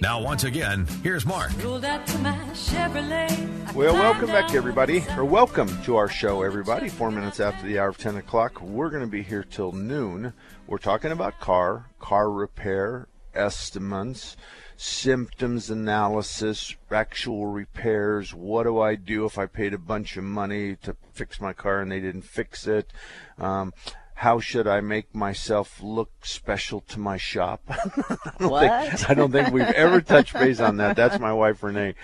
Now, once again, here's Mark. Well, welcome back, everybody, or welcome to our show, everybody. Four minutes after the hour of 10 o'clock. We're going to be here till noon. We're talking about car, car repair, estimates, symptoms analysis, actual repairs. What do I do if I paid a bunch of money to fix my car and they didn't fix it? Um, how should I make myself look special to my shop? I don't what? Think, I don't think we've ever touched base on that. That's my wife Renee,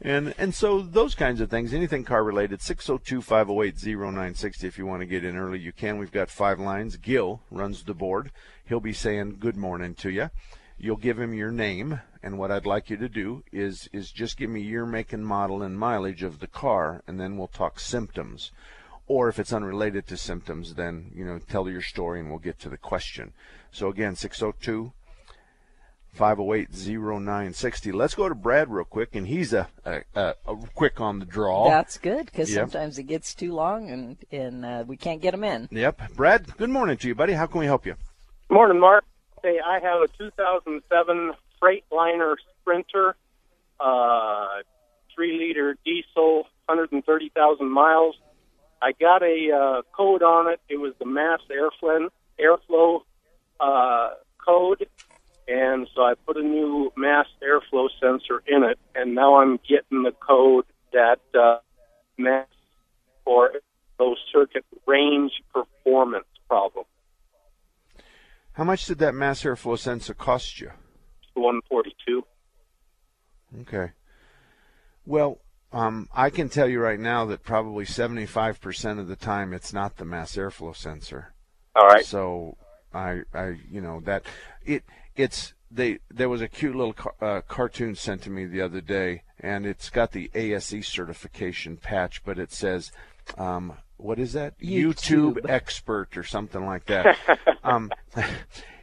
and and so those kinds of things, anything car related. 602-508-0960 If you want to get in early, you can. We've got five lines. Gil runs the board. He'll be saying good morning to you. You'll give him your name, and what I'd like you to do is is just give me year, make, and model and mileage of the car, and then we'll talk symptoms or if it's unrelated to symptoms, then you know tell your story and we'll get to the question. So again, 602 508 0960. Let's go to Brad real quick, and he's a, a, a, a quick on the draw. That's good because Yep. sometimes it gets too long and and uh, we can't get them in. Yep. Brad, good morning to you, buddy. How can we help you? Morning, Mark. Hey, I have a 2007 Freightliner Sprinter, uh, three liter diesel, 130,000 miles. I got a uh, code on it. It was the mass airflow airflow uh, code, and so I put a new mass airflow sensor in it, and now I'm getting the code that uh, mass or those circuit range performance problem. How much did that mass airflow sensor cost you? 142. Okay. Well, um, I can tell you right now that probably 75% of the time it's not the mass airflow sensor. All right. So I, I, you know that it, it's they. There was a cute little car, uh, cartoon sent to me the other day, and it's got the ASE certification patch, but it says, um, what is that? YouTube. expert or something like that. um,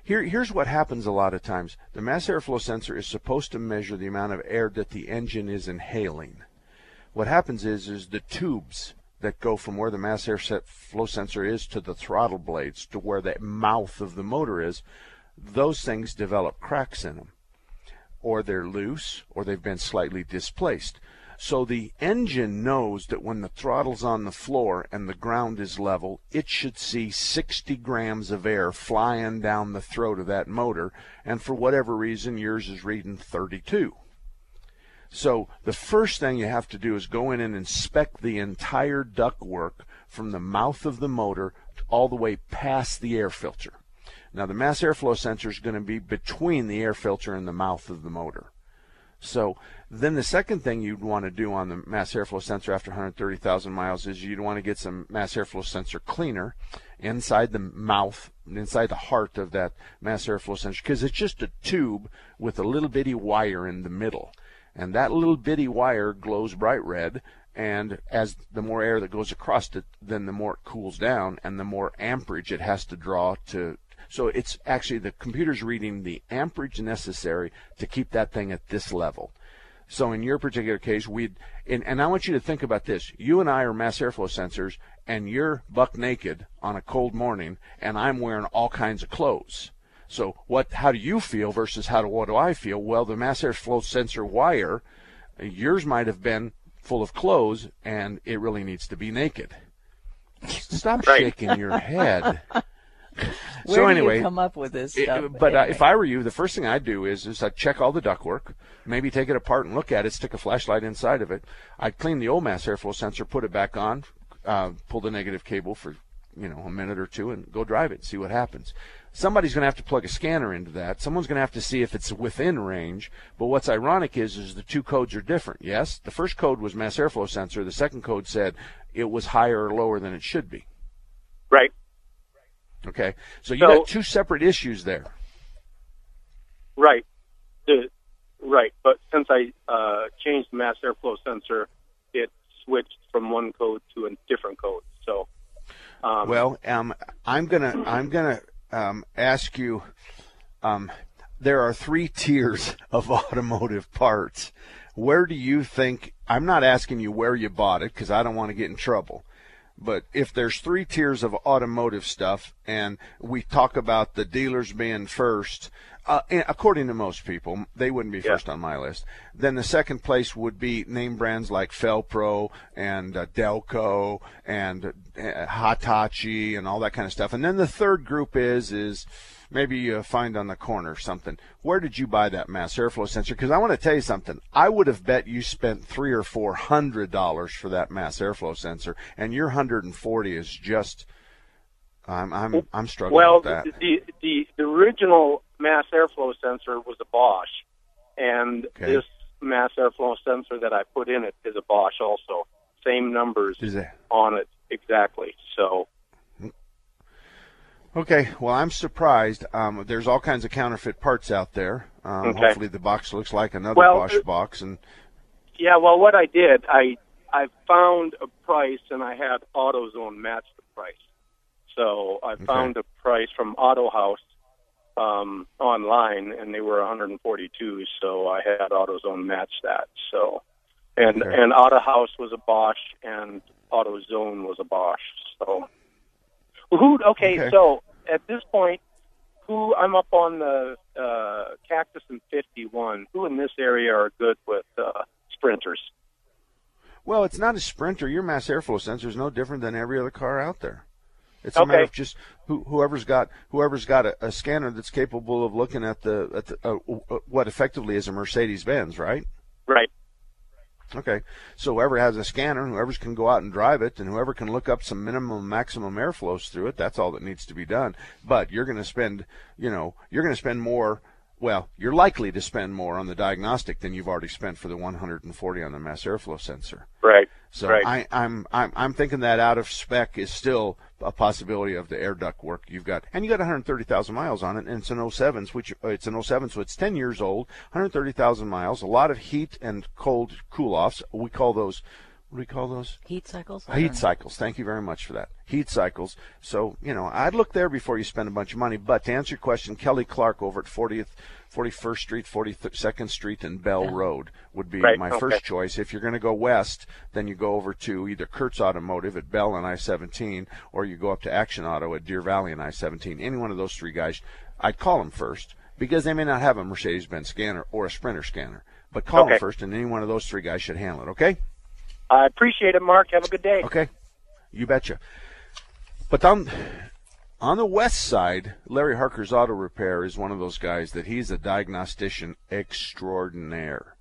here, here's what happens a lot of times. The mass airflow sensor is supposed to measure the amount of air that the engine is inhaling what happens is is the tubes that go from where the mass air set flow sensor is to the throttle blades to where the mouth of the motor is those things develop cracks in them or they're loose or they've been slightly displaced so the engine knows that when the throttle's on the floor and the ground is level, it should see 60 grams of air flying down the throat of that motor, and for whatever reason, yours is reading 32. So the first thing you have to do is go in and inspect the entire ductwork from the mouth of the motor all the way past the air filter. Now the mass airflow sensor is going to be between the air filter and the mouth of the motor. So then the second thing you'd want to do on the mass airflow sensor after 130,000 miles is you'd want to get some mass airflow sensor cleaner inside the mouth, inside the heart of that mass airflow sensor because it's just a tube with a little bitty wire in the middle and that little bitty wire glows bright red and as the more air that goes across it then the more it cools down and the more amperage it has to draw to so it's actually the computer's reading the amperage necessary to keep that thing at this level. So in your particular case we'd and, and i want you to think about this. You and i are mass airflow sensors and you're buck naked on a cold morning and i'm wearing all kinds of clothes so what? How do you feel versus how do what do I feel? Well, the mass airflow sensor wire, yours might have been full of clothes, and it really needs to be naked. Stop Right. shaking your head. Where so anyway, come up with this it- stuff? but uh, if I were you, the first thing I'd do is is I'd check all the ductwork, maybe take it apart and look at it, stick a flashlight inside of it. I'd clean the old mass airflow sensor, put it back on, uh, pull the negative cable for you know a minute or two and go drive it, see what happens. Somebody's going to have to plug a scanner into that. Someone's going to have to see if it's within range. But what's ironic is, is the two codes are different. Yes, the first code was mass airflow sensor. The second code said it was higher or lower than it should be. Right. Okay, so you So- got two separate issues there. Right. The, right. But since I uh, changed the mass airflow sensor, it switched from one code to a different code. So, um, Well, um, I'm gonna I'm gonna um, ask you. Um, there are three tiers of automotive parts. Where do you think? I'm not asking you where you bought it because I don't want to get in trouble. But if there's three tiers of automotive stuff, and we talk about the dealers being first, uh, according to most people, they wouldn't be Yeah. first on my list. Then the second place would be name brands like Felpro and uh, Delco and uh, Hitachi and all that kind of stuff. And then the third group is is maybe you find on the corner something. Where did you buy that mass airflow sensor? Because I want to tell you something. I would have bet you spent three or four hundred dollars for that mass airflow sensor, and your hundred and forty is just. I'm I'm I'm struggling well, with that. the, the the original mass airflow sensor was a Bosch, and Okay. this mass airflow sensor that I put in it is a Bosch also. Same numbers Is it? on it exactly. So, Okay, well, I'm surprised. Um, there's all kinds of counterfeit parts out there. Um, Okay. Hopefully, the box looks like another Well, Bosch it- box. And yeah. Well, what I did, I I found a price and I had AutoZone match the price. So I found a price from Autohaus um, online, and they were 142. So I had AutoZone match that. So, and Okay. and Autohaus was a Bosch, and AutoZone was a Bosch. So, who? Okay, Okay. so at this point, who I'm up on the uh, Cactus and 51. Who in this area are good with uh, sprinters? well, it's not a Sprinter. Your mass airflow sensor is no different than every other car out there. It's a matter of just who, whoever's got whoever's got a, a scanner that's capable of looking at the at the, uh, uh, what effectively is a Mercedes Benz, right? Right. Okay, so whoever has a scanner, whoever can go out and drive it, and whoever can look up some minimum, maximum air flows through it, that's all that needs to be done. But you're going to spend, you know, you're going to spend more. Well, you're likely to spend more on the diagnostic than you've already spent for the 140 on the mass airflow sensor. Right. So right. I, I'm I'm I'm thinking that out of spec is still a possibility of the air duct work you've got, and you got 130,000 miles on it, and it's an 07, which it's an 07, so it's 10 years old, 130,000 miles, a lot of heat and cold cool offs. We call those. What do we call those? Heat cycles? I Heat cycles. Thank you very much for that. Heat cycles. So, you know, I'd look there before you spend a bunch of money. But to answer your question, Kelly Clark over at 40th, 41st Street, 42nd Street, and Bell Road would be Right, my okay. first choice. If you're going to go west, then you go over to either Kurtz Automotive at Bell and I-17, or you go up to Action Auto at Deer Valley and I-17. Any one of those three guys, I'd call them first because they may not have a Mercedes-Benz scanner or a Sprinter scanner. But call them first, and any one of those three guys should handle it. Okay? I appreciate it, Mark. Have a good day. Okay, you betcha. But on on the west side, Larry Harker's Auto Repair is one of those guys that he's a diagnostician extraordinaire.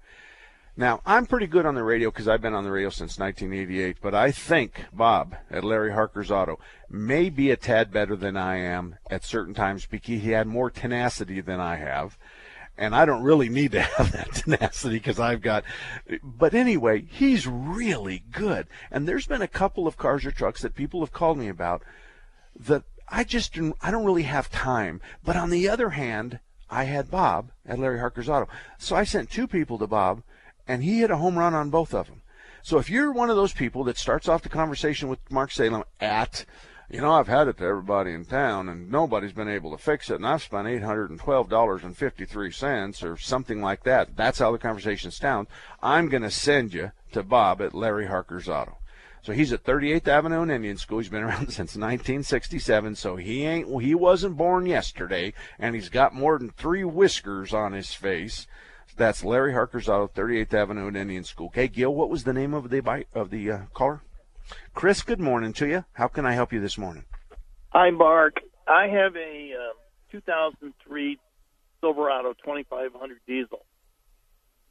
Now, I'm pretty good on the radio because I've been on the radio since 1988, but I think Bob at Larry Harker's Auto may be a tad better than I am at certain times because he had more tenacity than I have. And I don't really need to have that tenacity because I've got. But anyway, he's really good. And there's been a couple of cars or trucks that people have called me about that I just I don't really have time. But on the other hand, I had Bob at Larry Harker's Auto, so I sent two people to Bob, and he hit a home run on both of them. So if you're one of those people that starts off the conversation with Mark Salem at, you know, I've had it to everybody in town, and nobody's been able to fix it, and I've spent eight hundred and twelve dollars and fifty three cents or something like that. That's how the conversation sounds. I'm going to send you to Bob at Larry Harker's Auto. So he's at 38th Avenue and Indian School. He's been around since 1967. So he ain't he wasn't born yesterday, and he's got more than three whiskers on his face. That's Larry Harker's Auto, 38th Avenue and Indian School. Okay, Gil, what was the name of the of the uh, caller? Chris, good morning to you. How can I help you this morning? Hi, Mark. I have a um, 2003 Silverado 2500 diesel,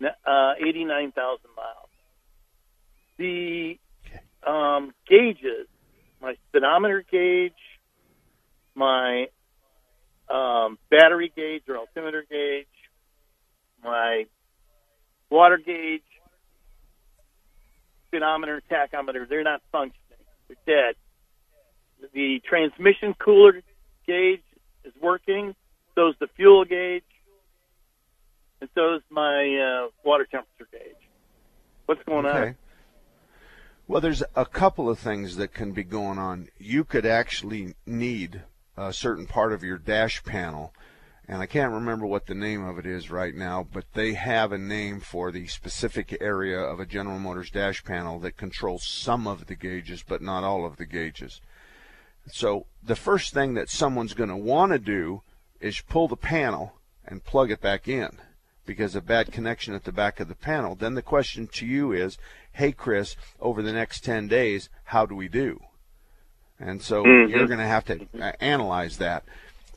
uh, 89,000 miles. The um, gauges, my speedometer gauge, my um, battery gauge or altimeter gauge, my water gauge, speedometer, tachometer, they're not functioning. They're dead. The transmission cooler gauge is working. So is the fuel gauge. And so is my uh, water temperature gauge. What's going Okay. on? Well, there's a couple of things that can be going on. You could actually need a certain part of your dash panel, and I can't remember what the name of it is right now, but they have a name for the specific area of a General Motors dash panel that controls some of the gauges, but not all of the gauges. So the first thing that someone's going to want to do is pull the panel and plug it back in because of bad connection at the back of the panel. Then the question to you is, hey Chris, over the next 10 days, how do we do? And so Mhm. you're going to have to analyze that.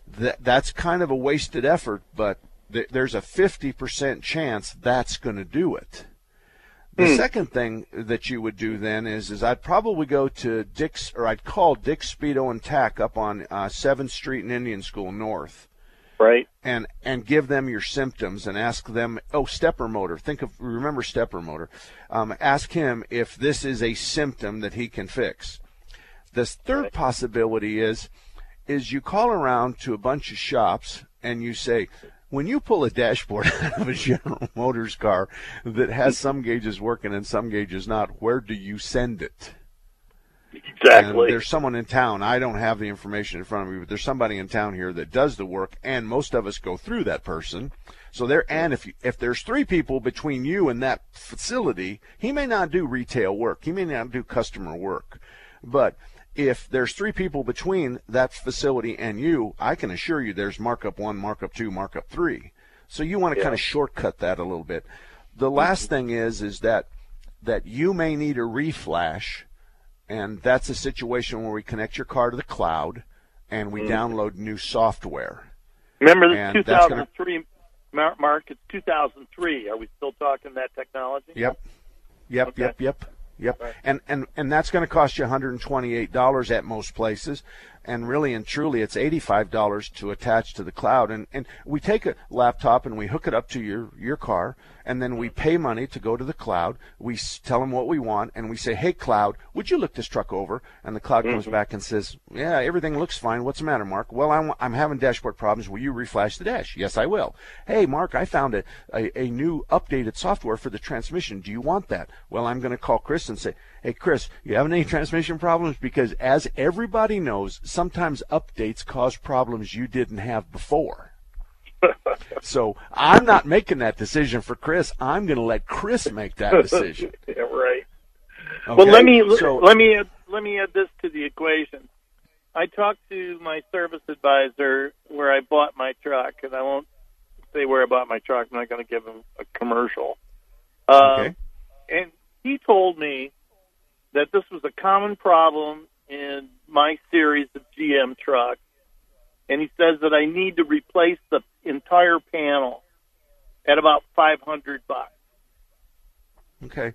That. That's kind of a wasted effort, but th- there's a 50% chance that's going to do it. The Hmm. second thing that you would do then is, is I'd probably go to Dick's, or I'd call Dick's Speedo and Tach up on uh, 7th Street and Indian School North Right. and and give them your symptoms and ask them oh stepper motor think of remember stepper motor um, ask him if this is a symptom that he can fix the third possibility is is you call around to a bunch of shops and you say when you pull a dashboard out of a General Motors car that has some gauges working and some gauges not where do you send it Exactly. and there's someone in town. I don't have the information in front of me, but there's somebody in town here that does the work, and most of us go through that person. So there, and if you, if there's three people between you and that facility, he may not do retail work. He may not do customer work, but if there's three people between that facility and you, I can assure you there's markup one, markup two, markup three. So you want to kind of shortcut that a little bit. The last thing is is that that you may need a reflash and that's a situation where we connect your car to the cloud and we Mhm. download new software. Remember the And that's gonna- 2003 Mark? It's 2003. Are we still talking that technology? Yep. Yep, Okay. yep, yep. Yep. And and and that's going to cost you $128 at most places. And really and truly it's $85 to attach to the cloud and and we take a laptop and we hook it up to your your car and then we pay money to go to the cloud. We tell them what we want and we say, "Hey cloud, would you look this truck over?" And the cloud comes mm-hmm. back and says, "Yeah, everything looks fine. What's the matter, Mark?" "Well, I'm I'm having dashboard problems. Will you reflash the dash?" "Yes, I will." "Hey, Mark, I found a a, a new updated software for the transmission. Do you want that?" "Well, I'm going to call Chris and say, "Hey, Chris, you having any transmission problems?" Because as everybody knows, sometimes updates cause problems you didn't have before. so I'm not making that decision for Chris. I'm going to let Chris make that decision. yeah, right. Okay? Well, let me So- let me add, let me add this to the equation. I talked to my service advisor where I bought my truck, and I won't say where I bought my truck. I'm not going to give him a commercial. Um, Okay. And he told me that this was a common problem in my series of GM trucks, and he says that I need to replace the entire panel at about 500 bucks. Okay.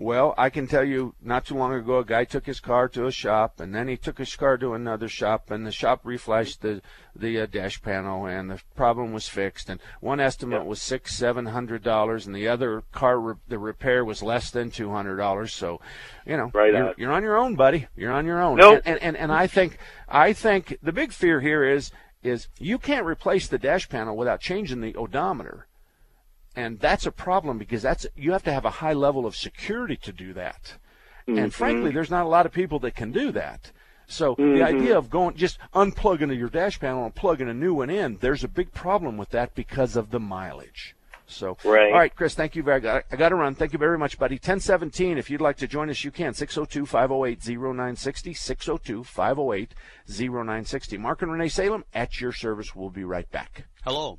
Well, I can tell you, not too long ago, a guy took his car to a shop, and then he took his car to another shop, and the shop reflashed the the uh, dash panel, and the problem was fixed. And one estimate was six, seven hundred dollars, and the other car re- the repair was less than two hundred dollars. So, you know, Right you're, on. you're on your own, buddy. You're on your own. Nope. And, and and and I think I think the big fear here is is you can't replace the dash panel without changing the odometer and that's a problem because that's you have to have a high level of security to do that. And frankly, there's not a lot of people that can do that. So the Mhm. idea of going just unplugging your dash panel and plugging a new one in, there's a big problem with that because of the mileage. So, Right. all right, Chris, thank you very I got to run. Thank you very much, buddy. 1017, if you'd like to join us, you can. 602 508 0960. 602 508 0960. Mark and Renee Salem at your service. We'll be right back. Hello,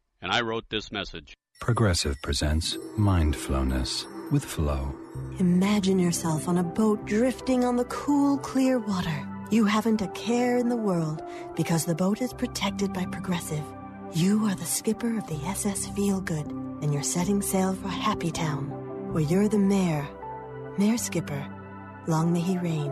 and I wrote this message. Progressive presents Mindfulness with Flow. Imagine yourself on a boat drifting on the cool, clear water. You haven't a care in the world because the boat is protected by Progressive. You are the skipper of the SS Feel Good, and you're setting sail for Happy Town, where you're the mayor. Mayor Skipper, long may he reign.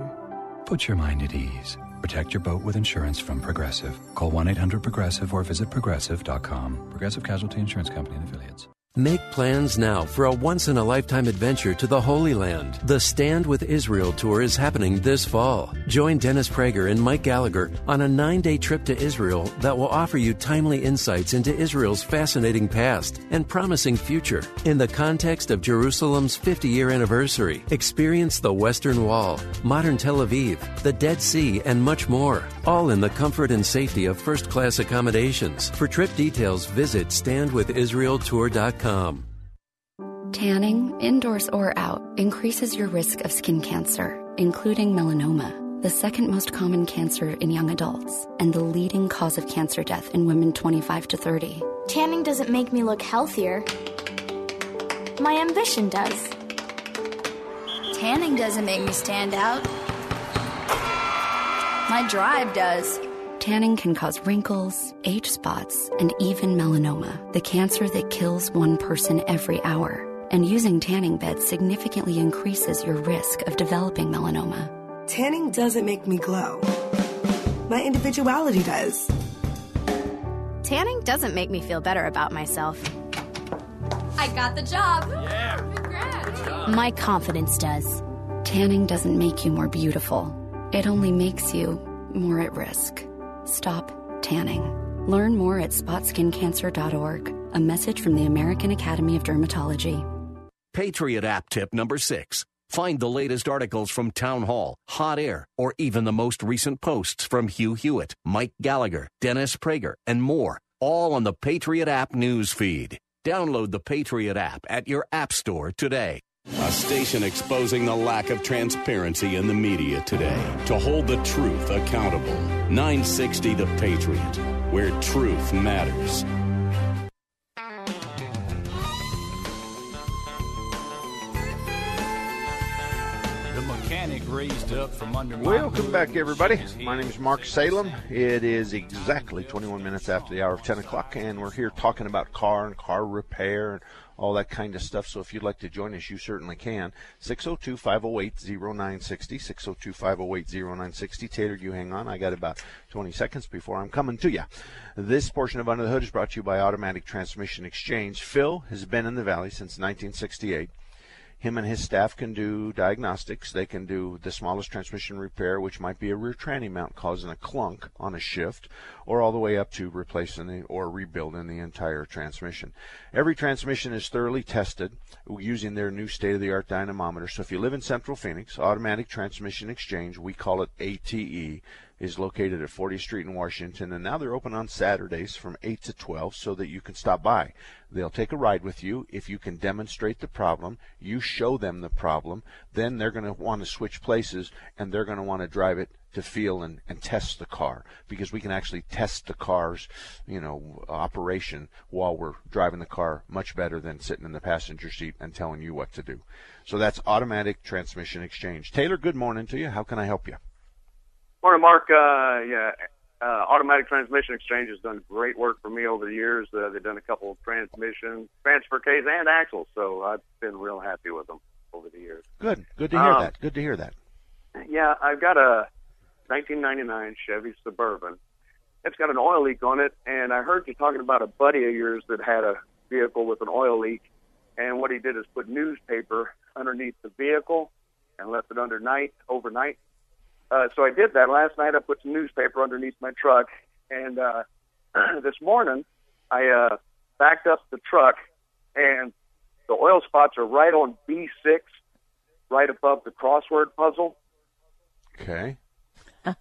Put your mind at ease. Protect your boat with insurance from Progressive. Call 1 800 Progressive or visit progressive.com. Progressive Casualty Insurance Company and Affiliates. Make plans now for a once in a lifetime adventure to the Holy Land. The Stand with Israel tour is happening this fall. Join Dennis Prager and Mike Gallagher on a nine day trip to Israel that will offer you timely insights into Israel's fascinating past and promising future. In the context of Jerusalem's 50 year anniversary, experience the Western Wall, modern Tel Aviv, the Dead Sea, and much more. All in the comfort and safety of first class accommodations. For trip details, visit standwithisraeltour.com. Tanning, indoors or out, increases your risk of skin cancer, including melanoma, the second most common cancer in young adults, and the leading cause of cancer death in women 25 to 30. Tanning doesn't make me look healthier. My ambition does. Tanning doesn't make me stand out. My drive does. Tanning can cause wrinkles, age spots, and even melanoma, the cancer that kills one person every hour. And using tanning beds significantly increases your risk of developing melanoma. Tanning doesn't make me glow. My individuality does. Tanning doesn't make me feel better about myself. I got the job. Yeah. Congrats. My confidence does. Tanning doesn't make you more beautiful, it only makes you more at risk. Stop tanning. Learn more at spotskincancer.org. A message from the American Academy of Dermatology. Patriot app tip number six. Find the latest articles from Town Hall, Hot Air, or even the most recent posts from Hugh Hewitt, Mike Gallagher, Dennis Prager, and more, all on the Patriot app news feed. Download the Patriot app at your app store today. A station exposing the lack of transparency in the media today to hold the truth accountable. 960 The Patriot, where truth matters. The mechanic raised up from under Welcome back, everybody. My name is Mark Salem. It is exactly 21 minutes after the hour of 10 o'clock, and we're here talking about car and car repair and all that kind of stuff. So if you'd like to join us, you certainly can. 602 508 0960. 602 508 0960. Taylor, you hang on. I got about 20 seconds before I'm coming to you. This portion of Under the Hood is brought to you by Automatic Transmission Exchange. Phil has been in the Valley since 1968 him and his staff can do diagnostics. They can do the smallest transmission repair, which might be a rear tranny mount causing a clunk on a shift, or all the way up to replacing the, or rebuilding the entire transmission. Every transmission is thoroughly tested using their new state-of-the-art dynamometer. So if you live in Central Phoenix, Automatic Transmission Exchange, we call it ATE, is located at 40th Street in Washington, and now they're open on Saturdays from 8 to 12 so that you can stop by. They'll take a ride with you. If you can demonstrate the problem, you show them the problem, then they're going to want to switch places and they're going to want to drive it to feel and, and test the car because we can actually test the car's, you know, operation while we're driving the car much better than sitting in the passenger seat and telling you what to do. So that's automatic transmission exchange. Taylor, good morning to you. How can I help you? Morning, Mark. Uh, yeah, uh, Automatic Transmission Exchange has done great work for me over the years. Uh, they've done a couple of transmission transfer case and axles, so I've been real happy with them over the years. Good. Good to hear Um, that. Good to hear that. Yeah, I've got a 1999 Chevy Suburban. It's got an oil leak on it, and I heard you talking about a buddy of yours that had a vehicle with an oil leak, and what he did is put newspaper underneath the vehicle and left it under night overnight. Uh, so I did that last night. I put some newspaper underneath my truck, and uh, this morning I uh, backed up the truck, and the oil spots are right on B6, right above the crossword puzzle. Okay.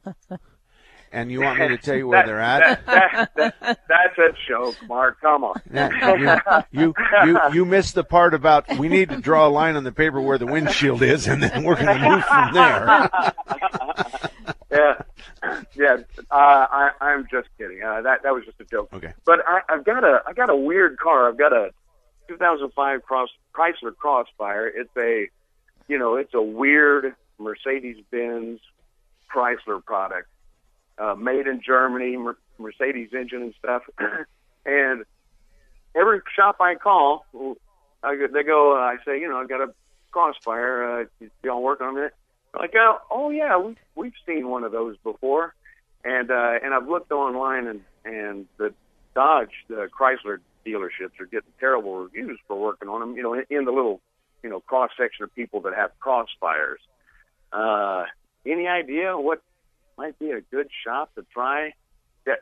and you want me to tell you where That- they're at? that- that- that- that's a joke, Mark. Come on. Yeah, you, you you you missed the part about we need to draw a line on the paper where the windshield is, and then we're going to move from there. yeah, yeah. Uh, I, I'm just kidding. Uh, that that was just a joke. Okay. But I, I've got a I got a weird car. I've got a 2005 Cross Chrysler Crossfire. It's a, you know, it's a weird Mercedes-Benz Chrysler product, uh, made in Germany, Mercedes engine and stuff. and every shop I call, I, they go. I say, you know, I've got a Crossfire. Uh, y'all working on it? Like, oh, oh yeah, we we've seen one of those before, and uh, and I've looked online and and the Dodge, the Chrysler dealerships are getting terrible reviews for working on them. You know, in, in the little you know cross section of people that have Crossfires. Uh, any idea what might be a good shop to try? That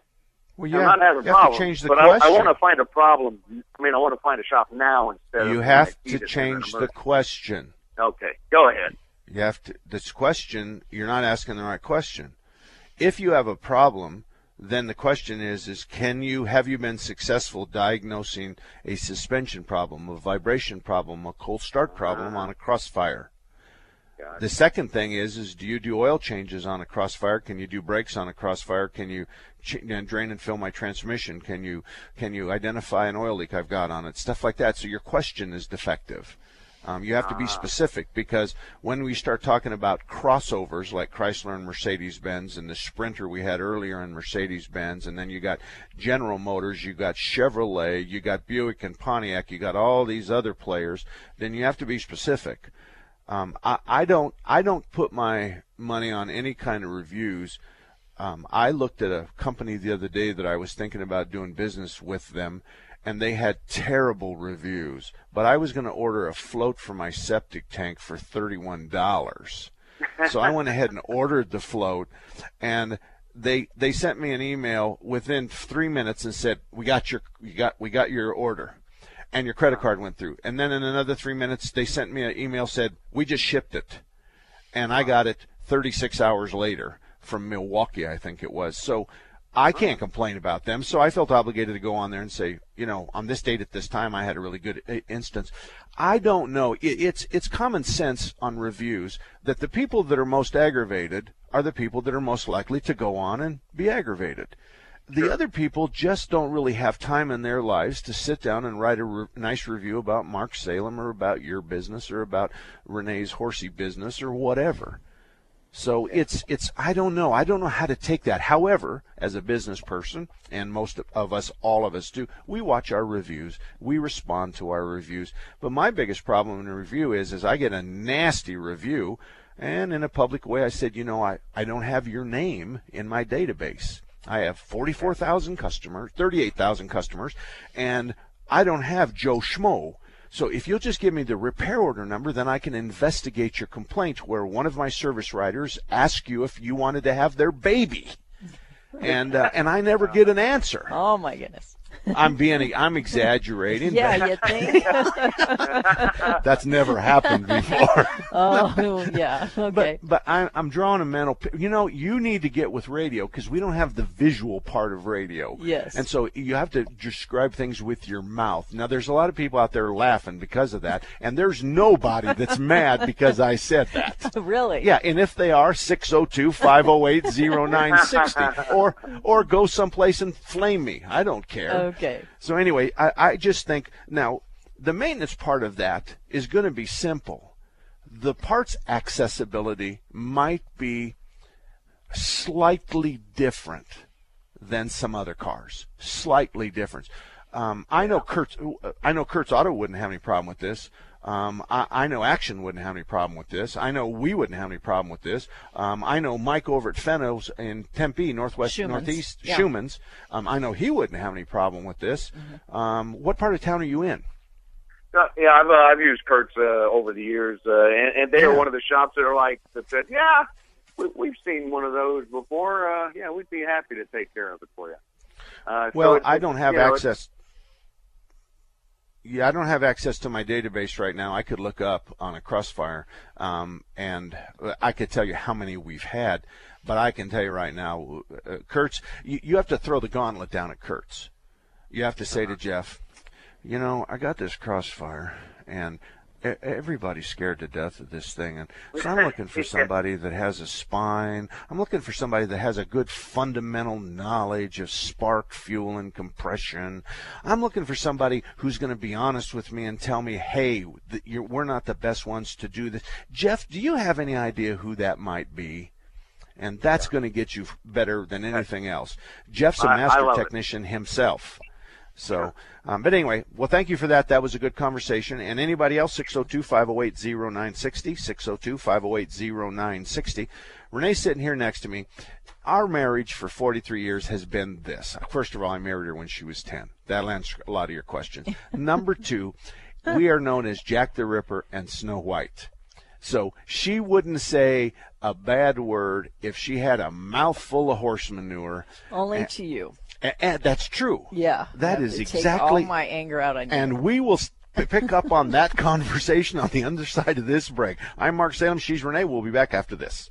Well, yeah, not having have problems, change the but I, I want to find a problem. I mean, I want to find a shop now instead You have to need it in an change the question. Okay, go ahead. You have to. This question, you're not asking the right question. If you have a problem, then the question is: is can you have you been successful diagnosing a suspension problem, a vibration problem, a cold start problem ah. on a crossfire? The second thing is: is do you do oil changes on a crossfire? Can you do brakes on a crossfire? Can you ch- drain and fill my transmission? Can you can you identify an oil leak I've got on it? Stuff like that. So your question is defective. Um, you have to be specific because when we start talking about crossovers like Chrysler and Mercedes Benz and the Sprinter we had earlier in Mercedes Benz, and then you got General Motors, you got Chevrolet, you got Buick and Pontiac, you got all these other players, then you have to be specific. Um, I, I don't I don't put my money on any kind of reviews. Um, I looked at a company the other day that I was thinking about doing business with them, and they had terrible reviews. But I was going to order a float for my septic tank for thirty-one dollars, so I went ahead and ordered the float, and they they sent me an email within three minutes and said we got your you got we got your order and your credit card went through. And then in another three minutes, they sent me an email said we just shipped it, and I got it 36 hours later from Milwaukee, I think it was. So I can't complain about them. So I felt obligated to go on there and say, you know, on this date at this time, I had a really good eh, instance. I don't know. It's it's common sense on reviews that the people that are most aggravated are the people that are most likely to go on and be aggravated the other people just don't really have time in their lives to sit down and write a re- nice review about Mark Salem or about your business or about Renee's horsey business or whatever. So it's it's I don't know I don't know how to take that. However, as a business person, and most of us, all of us do, we watch our reviews, we respond to our reviews. But my biggest problem in a review is is I get a nasty review, and in a public way I said, you know, I I don't have your name in my database. I have 44,000 customers, 38,000 customers, and I don't have Joe Schmo. So if you'll just give me the repair order number, then I can investigate your complaint where one of my service writers asked you if you wanted to have their baby. And uh, and I never get an answer. Oh my goodness. I'm being I'm exaggerating. Yeah, you think? That's never happened before. oh yeah. Okay. But, but I'm, I'm drawing a mental. You know, you need to get with radio because we don't have the visual part of radio. Yes. And so you have to describe things with your mouth. Now, there's a lot of people out there laughing because of that, and there's nobody that's mad because I said that. really? Yeah, and if they are 602-508-0960 or or go someplace and flame me. I don't care. Okay. So anyway, I, I just think now the maintenance part of that is going to be simple. The parts accessibility might be slightly different than some other cars. Slightly different. Um, I know Kurt's. I know Kurt's Auto wouldn't have any problem with this. Um, I, I know Action wouldn't have any problem with this. I know we wouldn't have any problem with this. Um, I know Mike over at Fenno's in Tempe, Northwest, Schumann's, Northeast, yeah. Schumann's. Um, I know he wouldn't have any problem with this. Um, what part of town are you in? Uh, yeah, I've uh, I've used Kurt's uh, over the years, uh, and, and they are one of the shops that are like that said, yeah, we, we've seen one of those before. Uh, yeah, we'd be happy to take care of it for you. Uh, so Well, it's- I don't have you know, access. Yeah, I don't have access to my database right now. I could look up on a crossfire, um, and I could tell you how many we've had. But I can tell you right now, uh, Kurtz, you, you have to throw the gauntlet down at Kurtz. You have to say Uh-huh. to Jeff, you know, I got this crossfire, and everybody's scared to death of this thing, and so I'm looking for somebody that has a spine. I'm looking for somebody that has a good fundamental knowledge of spark fuel and compression. I'm looking for somebody who's going to be honest with me and tell me, hey, you're, we're not the best ones to do this. Jeff, do you have any idea who that might be? And that's going to get you better than anything else. Jeff's a master love it. technician himself. So, um, but anyway, well, thank you for that. That was a good conversation. And anybody else, 602 508 0960, 602 508 0960. Renee's sitting here next to me. Our marriage for 43 years has been this. First of all, I married her when she was 10. That'll answer a lot of your questions. Number two, we are known as Jack the Ripper and Snow White. So she wouldn't say a bad word if she had a mouthful of horse manure. Only And- to you. And, that's true. Yeah. That is I is have to take exactly. all my anger out on you. And we will pick up on that conversation on the underside of this break. I'm Mark Salem. She's Renee. We'll be back after this.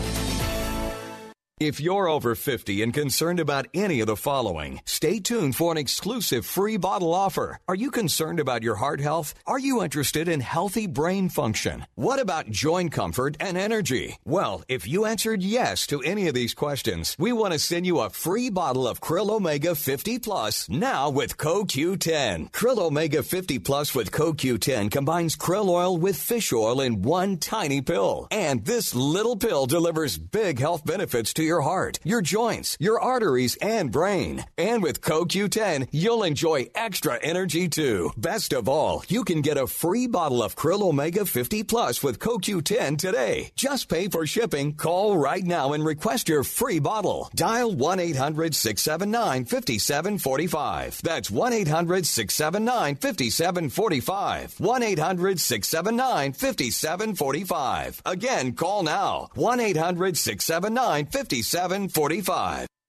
If you're over 50 and concerned about any of the following, stay tuned for an exclusive free bottle offer. Are you concerned about your heart health? Are you interested in healthy brain function? What about joint comfort and energy? Well, if you answered yes to any of these questions, we want to send you a free bottle of Krill Omega 50 Plus now with CoQ10. Krill Omega 50 Plus with CoQ10 combines krill oil with fish oil in one tiny pill. And this little pill delivers big health benefits to your heart, your joints, your arteries, and brain. And with CoQ10, you'll enjoy extra energy too. Best of all, you can get a free bottle of Krill Omega 50 Plus with CoQ10 today. Just pay for shipping. Call right now and request your free bottle. Dial 1 800 679 5745. That's 1 800 679 5745. 1 800 679 5745. Again, call now. 1 800 679 5745.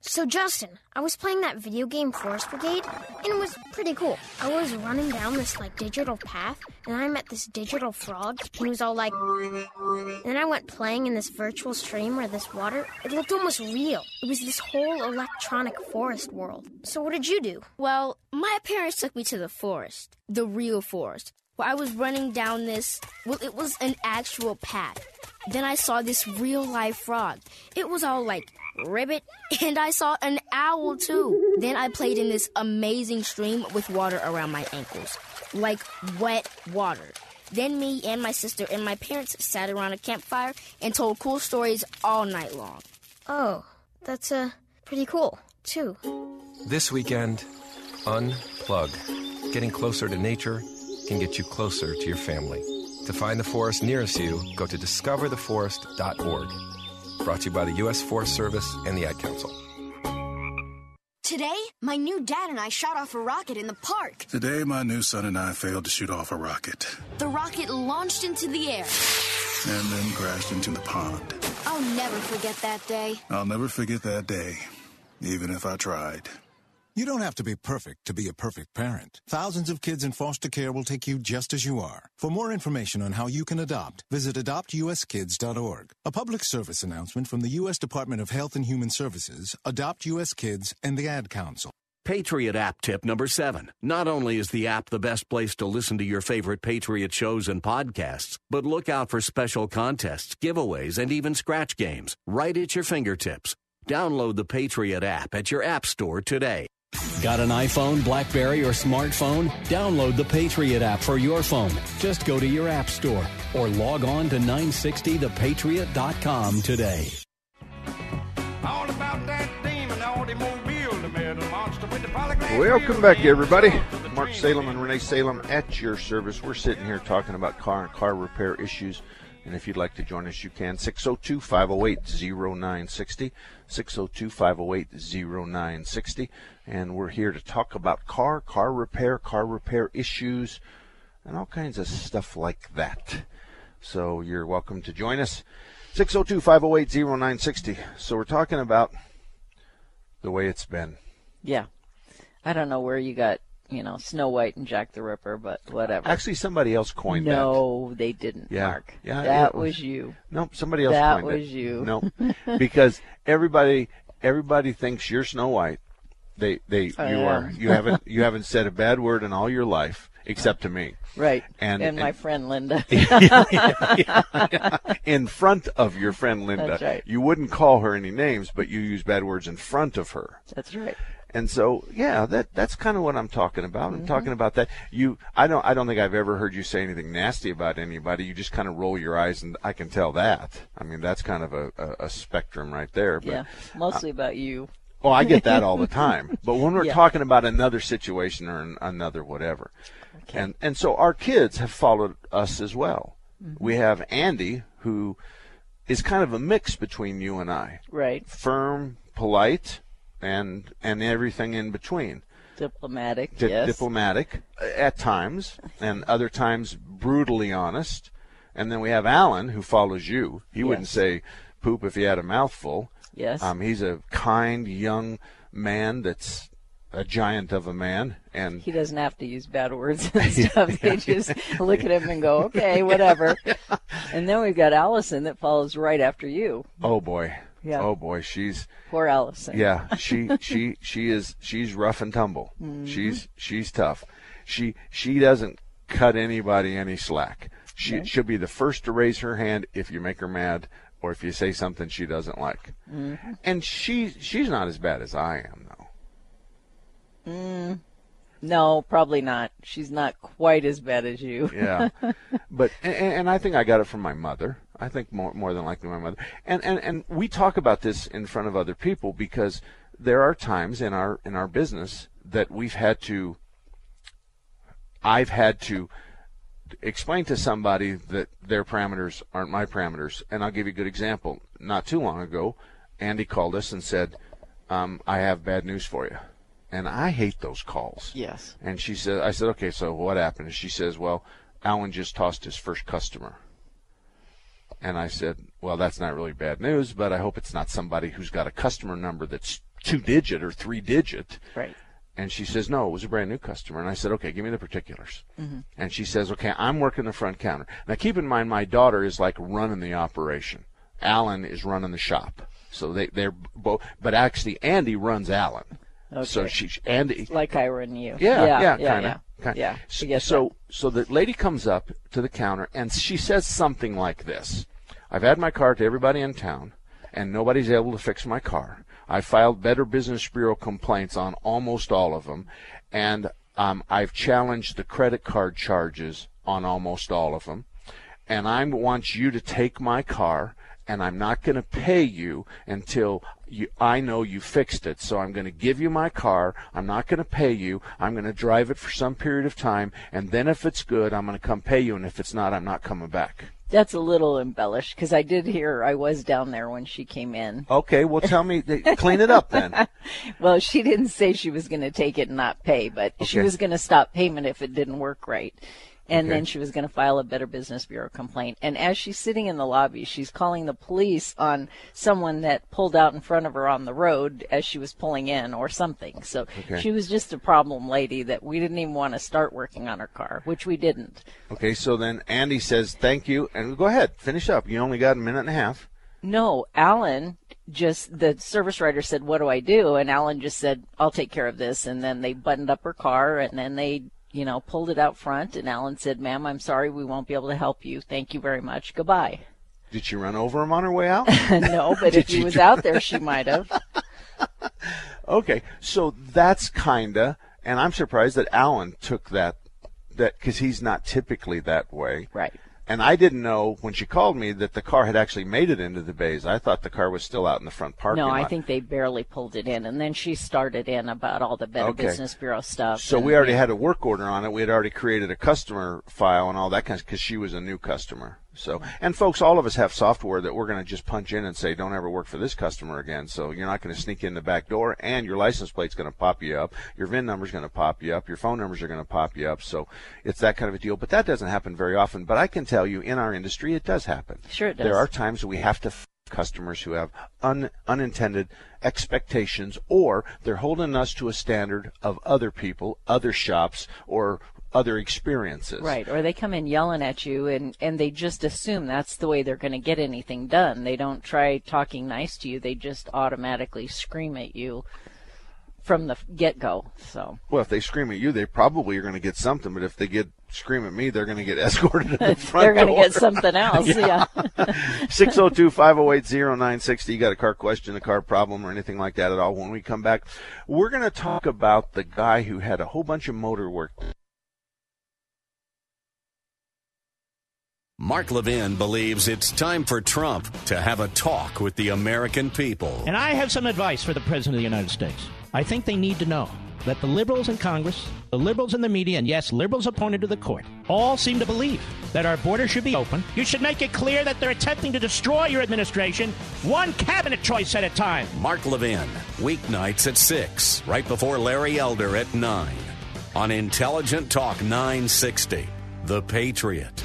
So, Justin, I was playing that video game Forest Brigade, and it was pretty cool. I was running down this, like, digital path, and I met this digital frog, and he was all like. And then I went playing in this virtual stream where this water, it looked almost real. It was this whole electronic forest world. So, what did you do? Well, my parents took me to the forest, the real forest, where I was running down this. Well, it was an actual path. Then I saw this real life frog. It was all like ribbit, and I saw an owl too. Then I played in this amazing stream with water around my ankles, like wet water. Then me and my sister and my parents sat around a campfire and told cool stories all night long. Oh, that's, uh, pretty cool, too. This weekend, unplug. Getting closer to nature can get you closer to your family. To find the forest nearest you, go to discovertheforest.org. Brought to you by the U.S. Forest Service and the Ad Council. Today, my new dad and I shot off a rocket in the park. Today, my new son and I failed to shoot off a rocket The rocket launched into the air. and then crashed into the pond. I'll never forget that day. I'll never forget that day, even if I tried. You don't have to be perfect to be a perfect parent. Thousands of kids in foster care will take you just as you are. For more information on how you can adopt, visit adoptuskids.org. A public service announcement from the U.S. Department of Health and Human Services, Adopt U.S. Kids, and the Ad Council. Patriot app tip number seven. Not only is the app the best place to listen to your favorite Patriot shows and podcasts, but look out for special contests, giveaways, and even scratch games right at your fingertips. Download the Patriot app at your app store today. Got an iPhone, Blackberry, or smartphone? Download the Patriot app for your phone. Just go to your app store or log on to 960thepatriot.com today. All about that demon automobile, the metal monster with the polyglass Welcome back, everybody. Mark Salem and Renee Salem at your service. We're sitting here talking about car and car repair issues. And if you'd like to join us, you can. 602 508 0960. 602 508 0960. And we're here to talk about car, car repair, car repair issues, and all kinds of stuff like that. So you're welcome to join us. 602 508 0960. So we're talking about the way it's been. Yeah. I don't know where you got, you know, Snow White and Jack the Ripper, but whatever. Actually, somebody else coined that. no, they didn't, Yeah. Mark. Yeah, that was, was- you. Nope, somebody else That coined it. was you. Nope, because everybody everybody thinks you're Snow White. They they I you are you haven't you haven't said a bad word in all your life except to me. Right. And, And, my friend Linda. in front of your friend Linda. That's right. You wouldn't call her any names, but you use bad words in front of her. That's right. And so, yeah, that that's kind of what I'm talking about. I'm Mhm. talking about that. You, I don't, I don't think I've ever heard you say anything nasty about anybody. You just kind of roll your eyes, and I can tell that. I mean, that's kind of a, a, a spectrum right there. But, yeah. Mostly about you. well, I get that all the time. But when we're Yeah. talking about another situation or an, another whatever, okay. and and so our kids have followed us as well. Mm-hmm. We have Andy, who is kind of a mix between you and I. Right. Firm, polite, and and everything in between. Diplomatic. Di- yes. Diplomatic uh, at times, and other times brutally honest. And then we have Alan, who follows you. He wouldn't say poop if he had a mouthful. Yes. Um, he's a kind young man that's a giant of a man, and He doesn't have to use bad words and stuff. They just look at him and go, okay, whatever. And then we've got Allison that follows right after you. oh boy, Yeah. oh boy, she's Poor Allison. yeah, she she she is she's rough and tumble. Mhm. She's she's tough. She she doesn't cut anybody any slack. She Okay. she'll be the first to raise her hand if you make her mad or if you say something she doesn't like. Mhm. And she she's not as bad as I am though. Mm, no, probably not. She's not quite as bad as you. Yeah, but and, and I think I got it from my mother. I think more more than likely my mother. And and and we talk about this in front of other people because there are times in our in our business that we've had to. I've had to explain to somebody that their parameters aren't my parameters, and I'll give you a good example. Not too long ago, Andy called us and said, um, "I have bad news for you," and I hate those calls. Yes. And she said, I said, okay, so what happened? And she says, well, Alan just tossed his first customer. And I said, well, that's not really bad news, but I hope it's not somebody who's got a customer number that's two digit or three digit. Right. And she says, no, it was a brand new customer. And I said, okay, give me the particulars. Mhm. And she says, okay, I'm working the front counter. Now keep in mind, my daughter is like running the operation. Alan is running the shop. So they, they're both, but actually Andy runs Alan. So Okay. she, Andy, Like I you. yeah, yeah, yeah, kind yeah. of. Yeah, So, I so, so the lady comes up to the counter and she says something like this: "I've had my car to everybody in town, and nobody's able to fix my car. I filed Better Business Bureau complaints on almost all of them, and um, I've challenged the credit card charges on almost all of them, and I want you to take my car." And I'm not going to pay you until you, I know you fixed it. So I'm going to give you my car. I'm not going to pay you. I'm going to drive it for some period of time. And then if it's good, I'm going to come pay you. And if it's not, I'm not coming back. That's a little embellished because I did hear I was down there when she came in. Okay, well, tell me, clean it up then. Well, she didn't say she was going to take it and not pay, but she was going to stop payment if it didn't work right. And Okay. then she was going to file a Better Business Bureau complaint. And as she's sitting in the lobby, she's calling the police on someone that pulled out in front of her on the road as she was pulling in or something. So Okay. she was just a problem lady that we didn't even want to start working on her car, which we didn't. Okay, so then Andy says thank you, and go ahead, finish up. You only got a minute and a half. No, Alan just the service writer said, "What do I do?" And Alan just said, "I'll take care of this." And then they buttoned up her car, and then they, you know, pulled it out front. And Alan said, "Ma'am, I'm sorry, we won't be able to help you. Thank you very much. Goodbye." Did she run over him on her way out? no, but if he she was try- out there, she might have. Okay, so that's kinda, and I'm surprised that Alan took that, that because he's not typically that way. Right. And I didn't know when she called me that the car had actually made it into the bays. I thought the car was still out in the front parking no, lot. I think they barely pulled it in, and then she started in about all the Better Okay. Business Bureau stuff. So and- we already had a work order on it. We had already created a customer file and all that kind of because she was a new customer. So and folks, all of us have software that we're going to just punch in and say, "Don't ever work for this customer again." So you're not going to sneak in the back door, and your license plate's going to pop you up. Your VIN number's going to pop you up. Your phone numbers are going to pop you up. So it's that kind of a deal. But that doesn't happen very often. But I can tell you, in our industry, it does happen. Sure it does. There are times we have to f- customers who have un, unintended expectations or they're holding us to a standard of other people, other shops, or other experiences. Right, or they come in yelling at you and, and they just assume that's the way they're going to get anything done. They don't try talking nice to you, they just automatically scream at you from the get go. So, Well, if they scream at you, they probably are going to get something, but if they get scream at me, they're going to get escorted to the front They're gonna get something else, yeah. 602-508-0960. You got a car question, a car problem, or anything like that at all. When we come back, we're going to talk about the guy who had a whole bunch of motor work Mark Levin believes it's time for Trump to have a talk with the American people. And I have some advice for the President of the United States. I think they need to know that the liberals in Congress, the liberals in the media, and yes, liberals appointed to the court, all seem to believe that our border should be open. You should make it clear that they're attempting to destroy your administration one cabinet choice at a time. Mark Levin, weeknights at 6, right before Larry Elder at 9, on Intelligent Talk 960, The Patriot.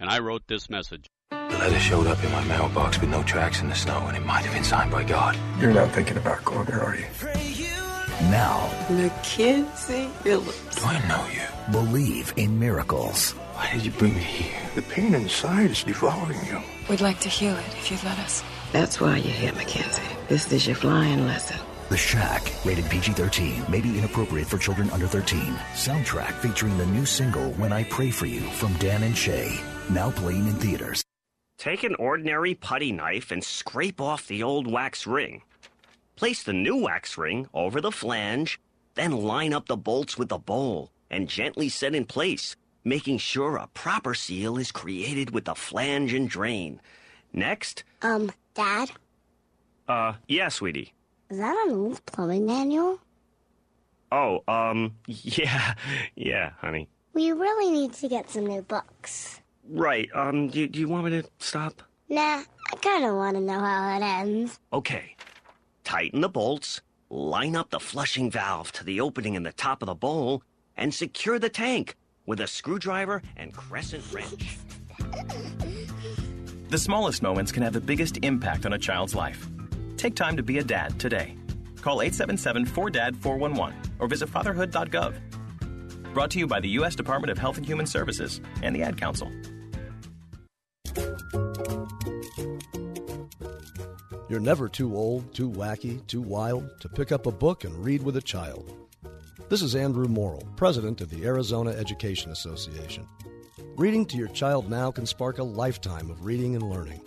and I wrote this message. The letter showed up in my mailbox with no tracks in the snow, and it might have been signed by God. You're not thinking about going there, are you? Now, Mackenzie Phillips. do I know you? Believe in miracles. Why did you bring me here? The pain inside is devouring you. We'd like to heal it if you'd let us. That's why you're here, Mackenzie. This is your flying lesson. The Shack, rated PG 13, may be inappropriate for children under 13. Soundtrack featuring the new single When I Pray for You from Dan and Shay. Now playing in theaters. Take an ordinary putty knife and scrape off the old wax ring. Place the new wax ring over the flange, then line up the bolts with the bowl and gently set in place, making sure a proper seal is created with the flange and drain. Next, Um, Dad, uh, yeah, sweetie. is that an old plumbing manual? Oh, um, yeah, yeah, honey. We really need to get some new books. Right, um, do, do you want me to stop? Nah, I kind of want to know how it ends. Okay. Tighten the bolts, line up the flushing valve to the opening in the top of the bowl, and secure the tank with a screwdriver and crescent wrench. The smallest moments can have the biggest impact on a child's life. Take time to be a dad today. Call 877-4DAD-411 or visit fatherhood.gov. Brought to you by the U.S. Department of Health and Human Services and the Ad Council. You're never too old, too wacky, too wild to pick up a book and read with a child. This is Andrew Morrill, president of the Arizona Education Association. Reading to your child now can spark a lifetime of reading and learning.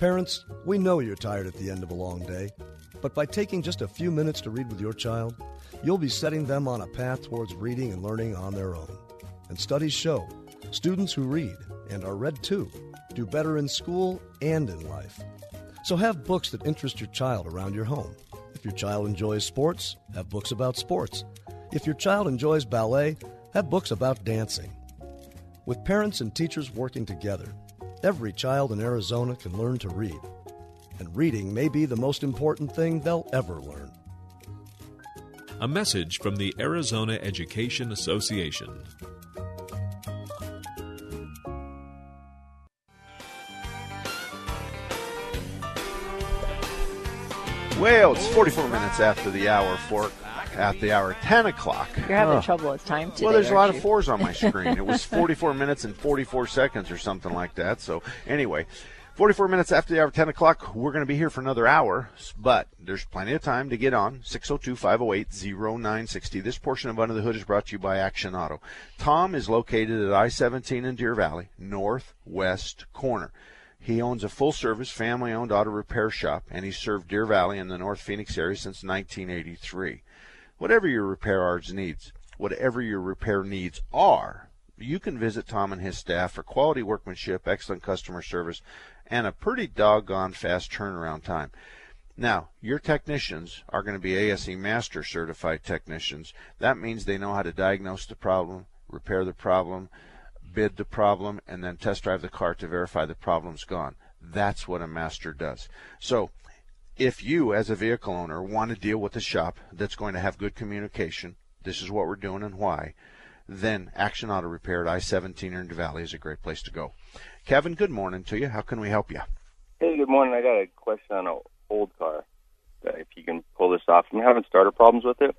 Parents, we know you're tired at the end of a long day, but by taking just a few minutes to read with your child, you'll be setting them on a path towards reading and learning on their own. And studies show students who read, and are read to, do better in school and in life. So have books that interest your child around your home. If your child enjoys sports, have books about sports. If your child enjoys ballet, have books about dancing. With parents and teachers working together, Every child in Arizona can learn to read, and reading may be the most important thing they'll ever learn. A message from the Arizona Education Association. Well, it's 44 minutes after the hour, for at the hour 10 o'clock. You're having Oh. trouble with time today. Well, there's a lot aren't of fours on my screen. it was 44 minutes and 44 seconds or something like that. So, anyway, 44 minutes after the hour 10 o'clock, we're going to be here for another hour, but there's plenty of time to get on. 602 508 0960. This portion of Under the Hood is brought to you by Action Auto. Tom is located at I 17 in Deer Valley, northwest corner. He owns a full service, family owned auto repair shop, and he's served Deer Valley and the North Phoenix area since 1983 whatever your repair needs, whatever your repair needs are, you can visit Tom and his staff for quality workmanship, excellent customer service, and a pretty doggone fast turnaround time. Now, your technicians are going to be ASE Master certified technicians. That means they know how to diagnose the problem, repair the problem, bid the problem, and then test drive the car to verify the problem's gone. That's what a master does. So, if you, as a vehicle owner, want to deal with a shop that's going to have good communication, this is what we're doing and why, then Action Auto Repair at I 17 in Valley is a great place to go. Kevin, good morning to you. How can we help you? Hey, good morning. I got a question on an old car. Uh, if you can pull this off, I'm having starter problems with it.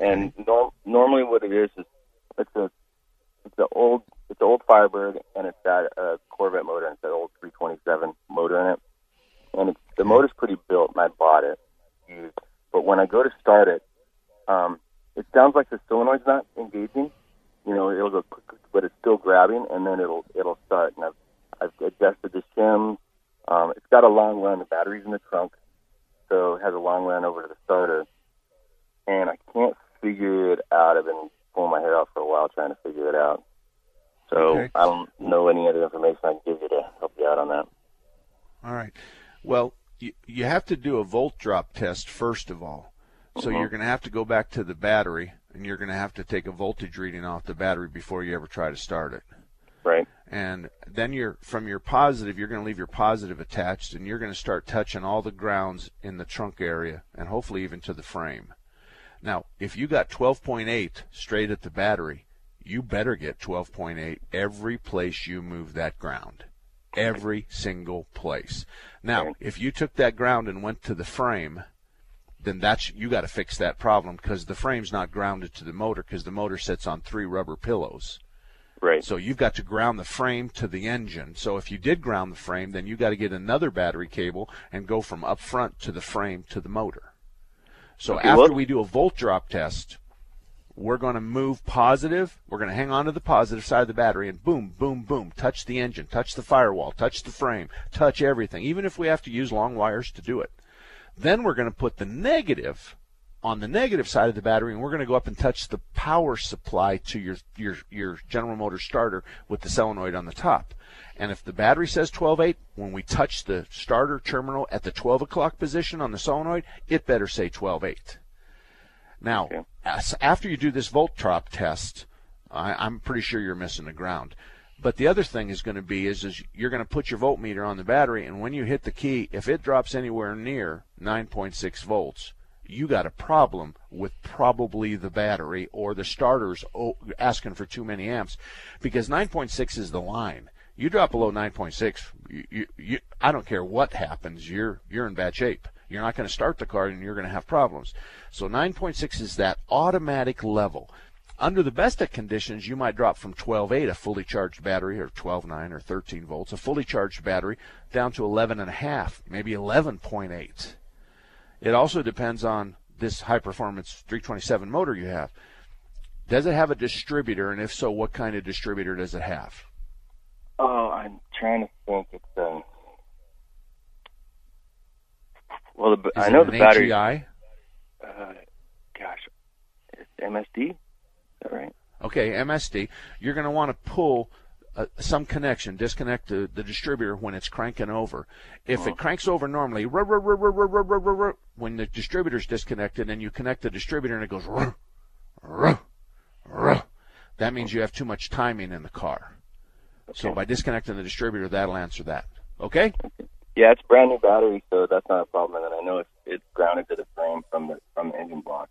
And norm- normally, what it is is it's a it's an old it's an old Firebird, and it's got a Corvette motor, and it's that old 327 motor in it. And it's, the motor's pretty built, and I bought it used. But when I go to start it, um, it sounds like the solenoid's not engaging. You know, it'll go, click, click, but it's still grabbing, and then it'll it'll start. And I've I've adjusted the shims. Um, it's got a long run. The battery's in the trunk, so it has a long run over to the starter. And I can't figure it out. I've been pulling my hair out for a while trying to figure it out. So Okay. I don't know any other information I can give you to help you out on that. All right. Well, you, have to do a volt drop test first of all. So Mhm. you're going to have to go back to the battery, and you're going to have to take a voltage reading off the battery before you ever try to start it. Right. And then you're from your positive, you're going to leave your positive attached, and you're going to start touching all the grounds in the trunk area, and hopefully even to the frame. Now, if you got 12.8 straight at the battery, you better get 12.8 every place you move that ground. Every single place. Now, if you took that ground and went to the frame, then that's you got to fix that problem because the frame's not grounded to the motor because the motor sits on three rubber pillows. Right. So you've got to ground the frame to the engine. So if you did ground the frame, then you got to get another battery cable and go from up front to the frame to the motor. So Okay, after we do a volt drop test, we're going to move positive. We're going to hang on to the positive side of the battery and boom, boom, boom, touch the engine, touch the firewall, touch the frame, touch everything, even if we have to use long wires to do it. Then we're going to put the negative on the negative side of the battery and we're going to go up and touch the power supply to your your your General Motors starter with the solenoid on the top. And if the battery says 12.8, when we touch the starter terminal at the 12 o'clock position on the solenoid, it better say 12.8. Now, as- after you do this volt drop test, I, I'm pretty sure you're missing the ground. But the other thing is going to be is, is you're going to put your voltmeter on the battery, and when you hit the key, if it drops anywhere near 9.6 volts, you got a problem with probably the battery or the starters asking for too many amps, because 9.6 is the line. You drop below 9.6, you, you, you, I don't care what happens, you're you're in bad shape. You're not going to start the car, and you're going to have problems. So 9.6 is that automatic level. Under the best of conditions, you might drop from 12.8, a fully charged battery, or 12.9 or 13 volts, a fully charged battery, down to 11.5, maybe 11.8. It also depends on this high performance 327 motor you have. Does it have a distributor, and if so, what kind of distributor does it have? Oh, I'm trying to think. It's um. Well, the, I know the battery. HEI? Uh, gosh, MSD. Is that right? Okay, MSD. You're going to want to pull uh, some connection, disconnect the, the distributor when it's cranking over. If uh-huh. it cranks over normally, rah, rah, rah, when the distributor's disconnected and you connect the distributor and it goes, that means you have too much timing in the car. Okay. So by disconnecting the distributor, that'll answer that. Okay. Yeah, it's brand new battery, so that's not a problem. And I know it's it's grounded to the frame from the from the engine block,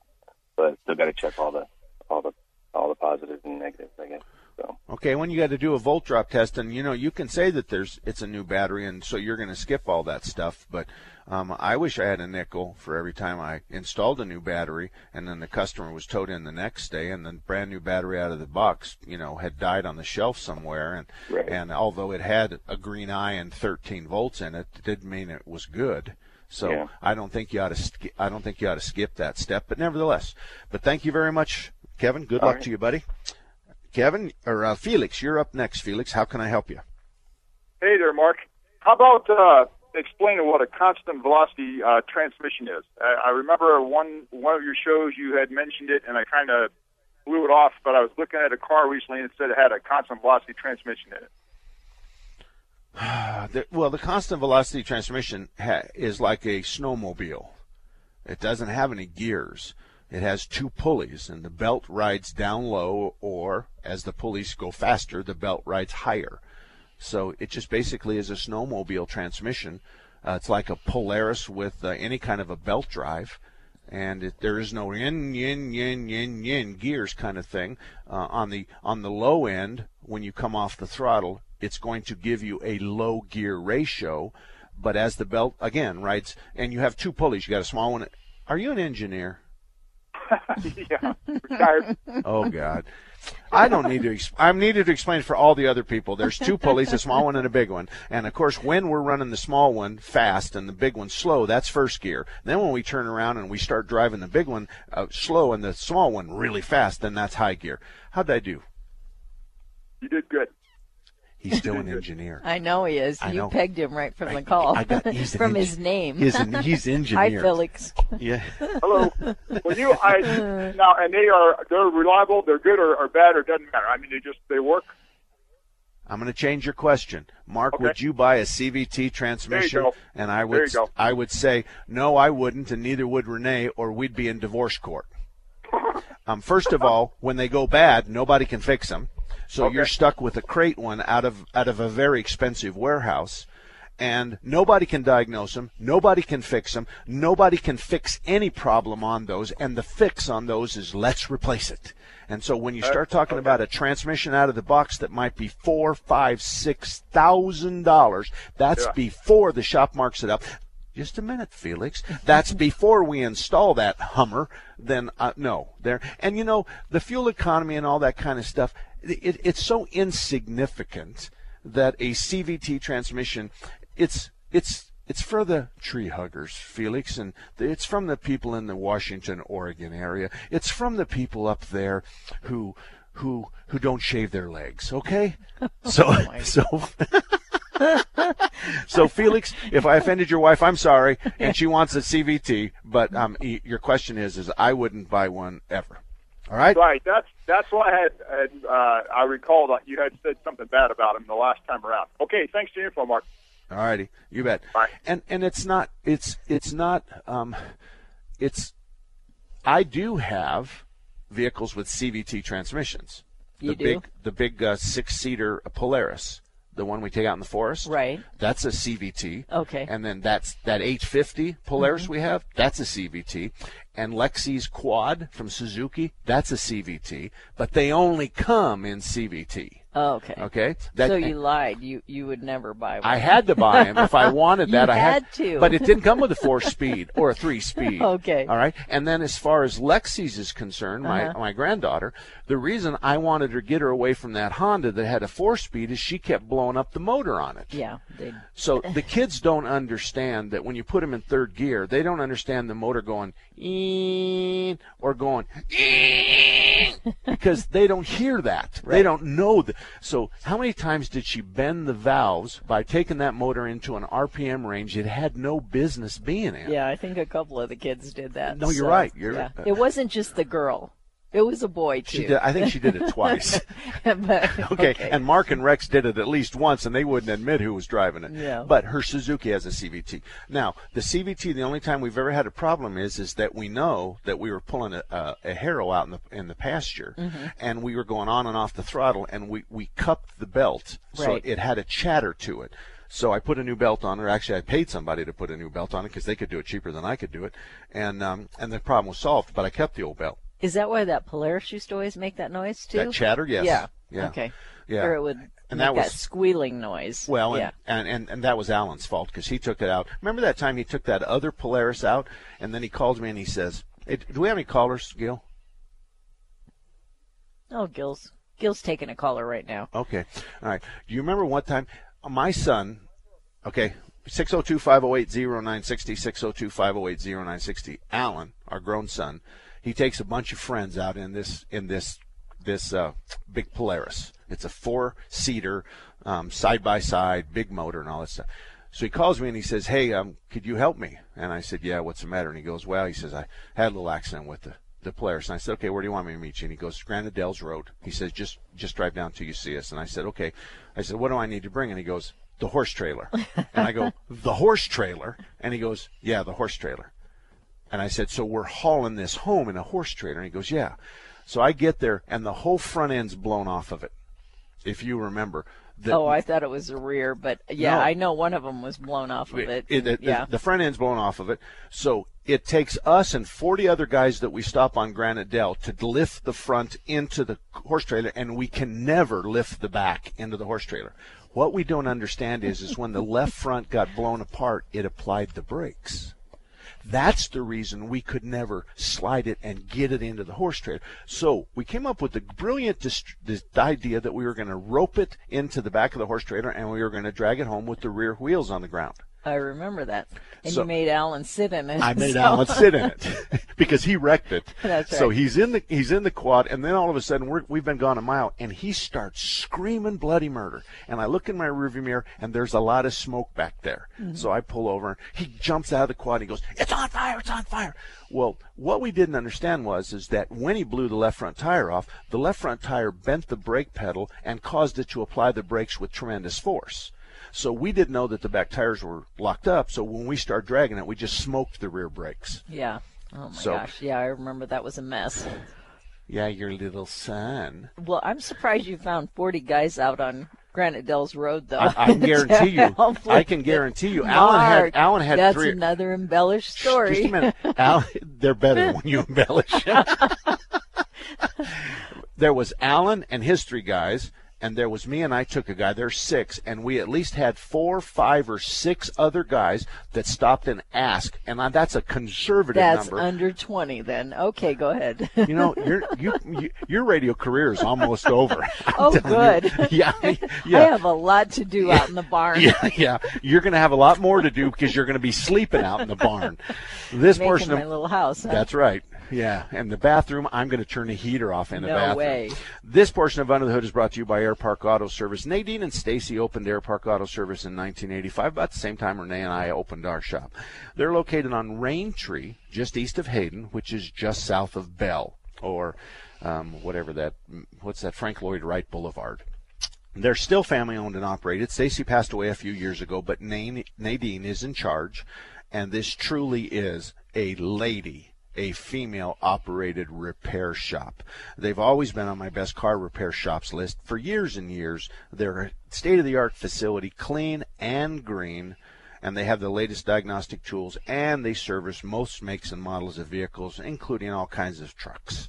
but still got to check all the all the all the positives and negatives, I guess. So Okay, when you got to do a volt drop test, and you know you can say that there's it's a new battery, and so you're going to skip all that stuff. But um, I wish I had a nickel for every time I installed a new battery, and then the customer was towed in the next day, and the brand new battery out of the box, you know, had died on the shelf somewhere, and and although it had a green eye and 13 volts in it, it didn't mean it was good. So Yeah. I don't think you ought to sk- I don't think you ought to skip that step. But nevertheless, but thank you very much, Kevin. Good All luck right. to you, buddy. Kevin or uh, Felix, you're up next. Felix, how can I help you? Hey there, Mark. How about uh, explaining what a constant velocity uh, transmission is? I, I remember one one of your shows you had mentioned it, and I kind of blew it off. But I was looking at a car recently and it said it had a constant velocity transmission in it. Well, the constant velocity transmission ha- is like a snowmobile. It doesn't have any gears. It has two pulleys, and the belt rides down low, or as the pulleys go faster, the belt rides higher. So it just basically is a snowmobile transmission. Uh, it's like a Polaris with uh, any kind of a belt drive, and it, there is no yin yin yin yin yin gears kind of thing. Uh, on the on the low end, when you come off the throttle, it's going to give you a low gear ratio. But as the belt again rides, and you have two pulleys, you got a small one. Are you an engineer? yeah, retired. Oh God. I don't need to. I'm needed to explain for all the other people. There's two pulleys, a small one and a big one. And of course, when we're running the small one fast and the big one slow, that's first gear. Then when we turn around and we start driving the big one uh, slow and the small one really fast, then that's high gear. How'd I do? You did good. He's still an engineer. I know he is. I you know. pegged him right from the call. I got- he's from eng- his name. he's an- he's Hi, engineer. Felix. Yeah. Hello. Well, you, I now, and they are they're reliable. They're good or, or bad or doesn't matter. I mean, they just they work. I'm going to change your question, Mark. Okay. Would you buy a CVT transmission? go. And I There would, you go. I would say no, I wouldn't, and neither would Renee, or we'd be in divorce court. Um, first of all, when they go bad, nobody can fix them, so you're stuck with a crate one out of out of a very expensive warehouse. And nobody can diagnose them. Nobody can fix them. Nobody can fix any problem on those. And the fix on those is let's replace it. And so when you Uh, start talking about a transmission out of the box that might be four, five, six thousand dollars, that's Yeah. before the shop marks it up. Just a minute, Felix. That's before we install that Hummer. Then uh, no, there. And you know the fuel economy and all that kind of stuff. It, it's so insignificant that a CVT transmission, it's it's it's for the tree huggers, Felix, and it's from the people in the Washington, Oregon area. It's from the people up there who who who don't shave their legs. Okay, so so. so Felix, if I offended your wife, I'm sorry, and she wants a CVT. But um, your question is, is I wouldn't buy one ever. All right. Right. That's that's what I had. had uh, I recall that you had said something bad about him the last time around. Okay. Thanks for your info, Mark. All righty, you bet. Bye. And and it's not it's it's not um, it's I do have vehicles with CVT transmissions. You the do? big the big uh, six seater Polaris, the one we take out in the forest. Right. That's a CVT. Okay. And then that's that 850 Polaris Mhm. we have. That's a CVT. And Lexi's Quad from Suzuki. That's a CVT. But they only come in CVT. Oh, okay. Okay. That- so you lied. You you would never buy one. I had to buy them if I wanted that. I had, had to. but it didn't come with a four speed or a three speed. Okay. All right. And then as far as Lexi's is concerned, my Uh-huh. my granddaughter, the reason I wanted her to get her away from that Honda that had a four speed is she kept blowing up the motor on it. Yeah. They, So the kids don't understand that when you put them in third gear, they don't understand the motor going or going because they don't hear that. They don't know that. So how many times did she bend the valves by taking that motor into an RPM range it had no business being in? yeah, I think a couple of the kids did that. No, you're right. You're- yeah. it wasn't just the girl. It was a boy too. She did, I think she did it twice. But- okay. and Mark and Rex did it at least once, and they wouldn't admit who was driving it. Yeah. But her Suzuki has a CVT. Now, the CVT, the only time we've ever had a problem is is that we know that we were pulling a, a, a harrow out in the in the pasture, Mhm. and we were going on and off the throttle, and we we cupped the belt, so Right. it had a chatter to it. So I put a new belt on her. Actually, I paid somebody to put a new belt on it because they could do it cheaper than I could do it, and um, and the problem was solved. But I kept the old belt. Is that why that Polaris used to always make that noise too? That chatter, yes. Yeah. Yeah. Okay. Yeah. Or it would And make that was- that squealing noise. Well, yeah. and, and, and, and that was Alan's fault because he took it out. Remember that time he took that other Polaris out, and then he calls me and he says, hey, "Do we have any callers, Gil?" Oh, Gil's Gil's taking a caller right now. Okay, all right. Do you remember one time my son? Okay, 602-508-0960, 602-508-0960. Alan, our grown son, he takes a bunch of friends out in this in this this uh, big Polaris. It's a four seater, um, side by side, big motor and all that stuff. So he calls me and he says, "Hey, um, could you help me?" And I said, "Yeah, what's the matter?" And he goes, "Well," he says, "I had a little accident with the the Polaris." And I said, "Okay, where do you want me to meet you?" And he goes, "Granite Dells Road." He says, "Just just drive down till you see us." And I said, "Okay." I said, "What do I need to bring?" And he goes, "The horse trailer." and I go, "The horse trailer?" And he goes, "Yeah, the horse trailer." And I said, "So we're hauling this home in a horse trailer?" And he goes, "Yeah." So I get there and the whole front end's blown off of it. If you remember. The, oh, I thought it was the rear, but yeah, No. I know one of them was blown off of it. It- it- yeah. The front end's blown off of it. So it takes us and 40 other guys that we stop on Granite Dell to lift the front into the horse trailer, and we can never lift the back into the horse trailer. What we don't understand is, is when the left front got blown apart, it applied the brakes. That's the reason we could never slide it and get it into the horse trailer. So we came up with the brilliant dis- this idea that we were going to rope it into the back of the horse trailer and we were going to drag it home with the rear wheels on the ground. I remember that. And So- you made Alan sit in it. I made so- Alan sit in it because he wrecked it. That's right. So he's in the he's in the quad, and then all of a sudden we're, we've been gone a mile, and he starts screaming bloody murder. And I look in my rearview mirror, and there's a lot of smoke back there. Mhm. So I pull over. He jumps out of the quad. And he goes, "It's on fire! It's on fire!" Well, what we didn't understand was is that when he blew the left front tire off, the left front tire bent the brake pedal and caused it to apply the brakes with tremendous force. So we didn't know that the back tires were locked up. So when we started dragging it, we just smoked the rear brakes. Yeah. Oh my So- gosh. Yeah, I remember that was a mess. Yeah, your little son. Well, I'm surprised you found 40 guys out on Granite Dells Road, though. I, I can guarantee you. I can guarantee you. Alan had Alan had that's three. another embellished story. Just a minute. Alan, they're better when you embellish. there was Alan and his three guys, and there was me and I took a guy. There's six, and we at least had four, five, or six other guys that stopped and asked, and I- that's a conservative That's number. under 20 then. Okay, go ahead. you know, your you, you, your radio career is almost over. Oh, you. good. Yeah, I have a lot to do out in the barn. Yeah, yeah. You're going to have a lot more to do because you're going to be sleeping out in the barn. This Making portion of my little house. Huh? That's right. Yeah, and the bathroom, I'm going to turn the heater off in the No bathroom. way. This portion of Under the Hood is brought to you by Air Park Auto Service. Nadine and Stacy opened Air Park Auto Service in 1985, about the same time Renee and I opened our shop. They're located on Raintree, just east of Hayden, which is just south of Bell, or um, whatever that, what's that, Frank Lloyd Wright Boulevard. They're still family owned and operated. Stacy passed away a few years ago, but Nadine Nadine is in charge, and this truly is a lady, a female operated repair shop. They've always been on my best car repair shops list for years and years. They're a state of the art facility, clean and green. And they have the latest diagnostic tools, and they service most makes and models of vehicles, including all kinds of trucks.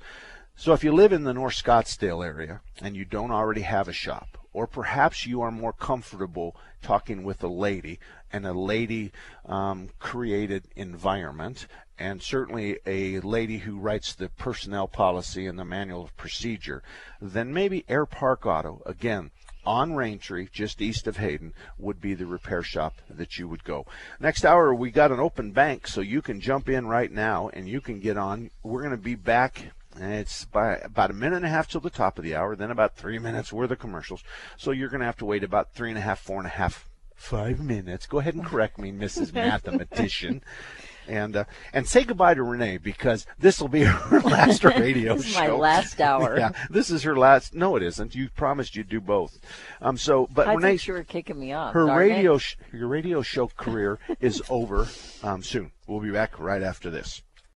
So if you live in the North Scottsdale area and you don't already have a shop, or perhaps you are more comfortable talking with a lady and a lady um, created environment, and certainly a lady who writes the personnel policy and the manual of procedure, then maybe Air Park Auto, again, on Raintree, just east of Hayden, would be the repair shop that you would go. Next hour, we got an open bank, so you can jump in right now and you can get on. We're going to be back. It's by about a minute and a half till the top of the hour, then about three minutes worth of commercials. So you're going to have to wait about three and a half, four and a half, five minutes. Go ahead and correct me, Mrs. Mathematician and uh, and say goodbye to Renee because this will be her last radio this is show. my last hour. yeah, this is her last. No, it isn't. You promised you'd do both. Um, so, but I Renee, thought you were kicking me off. her radio sh- your radio show career is over um, soon. We'll be back right after this.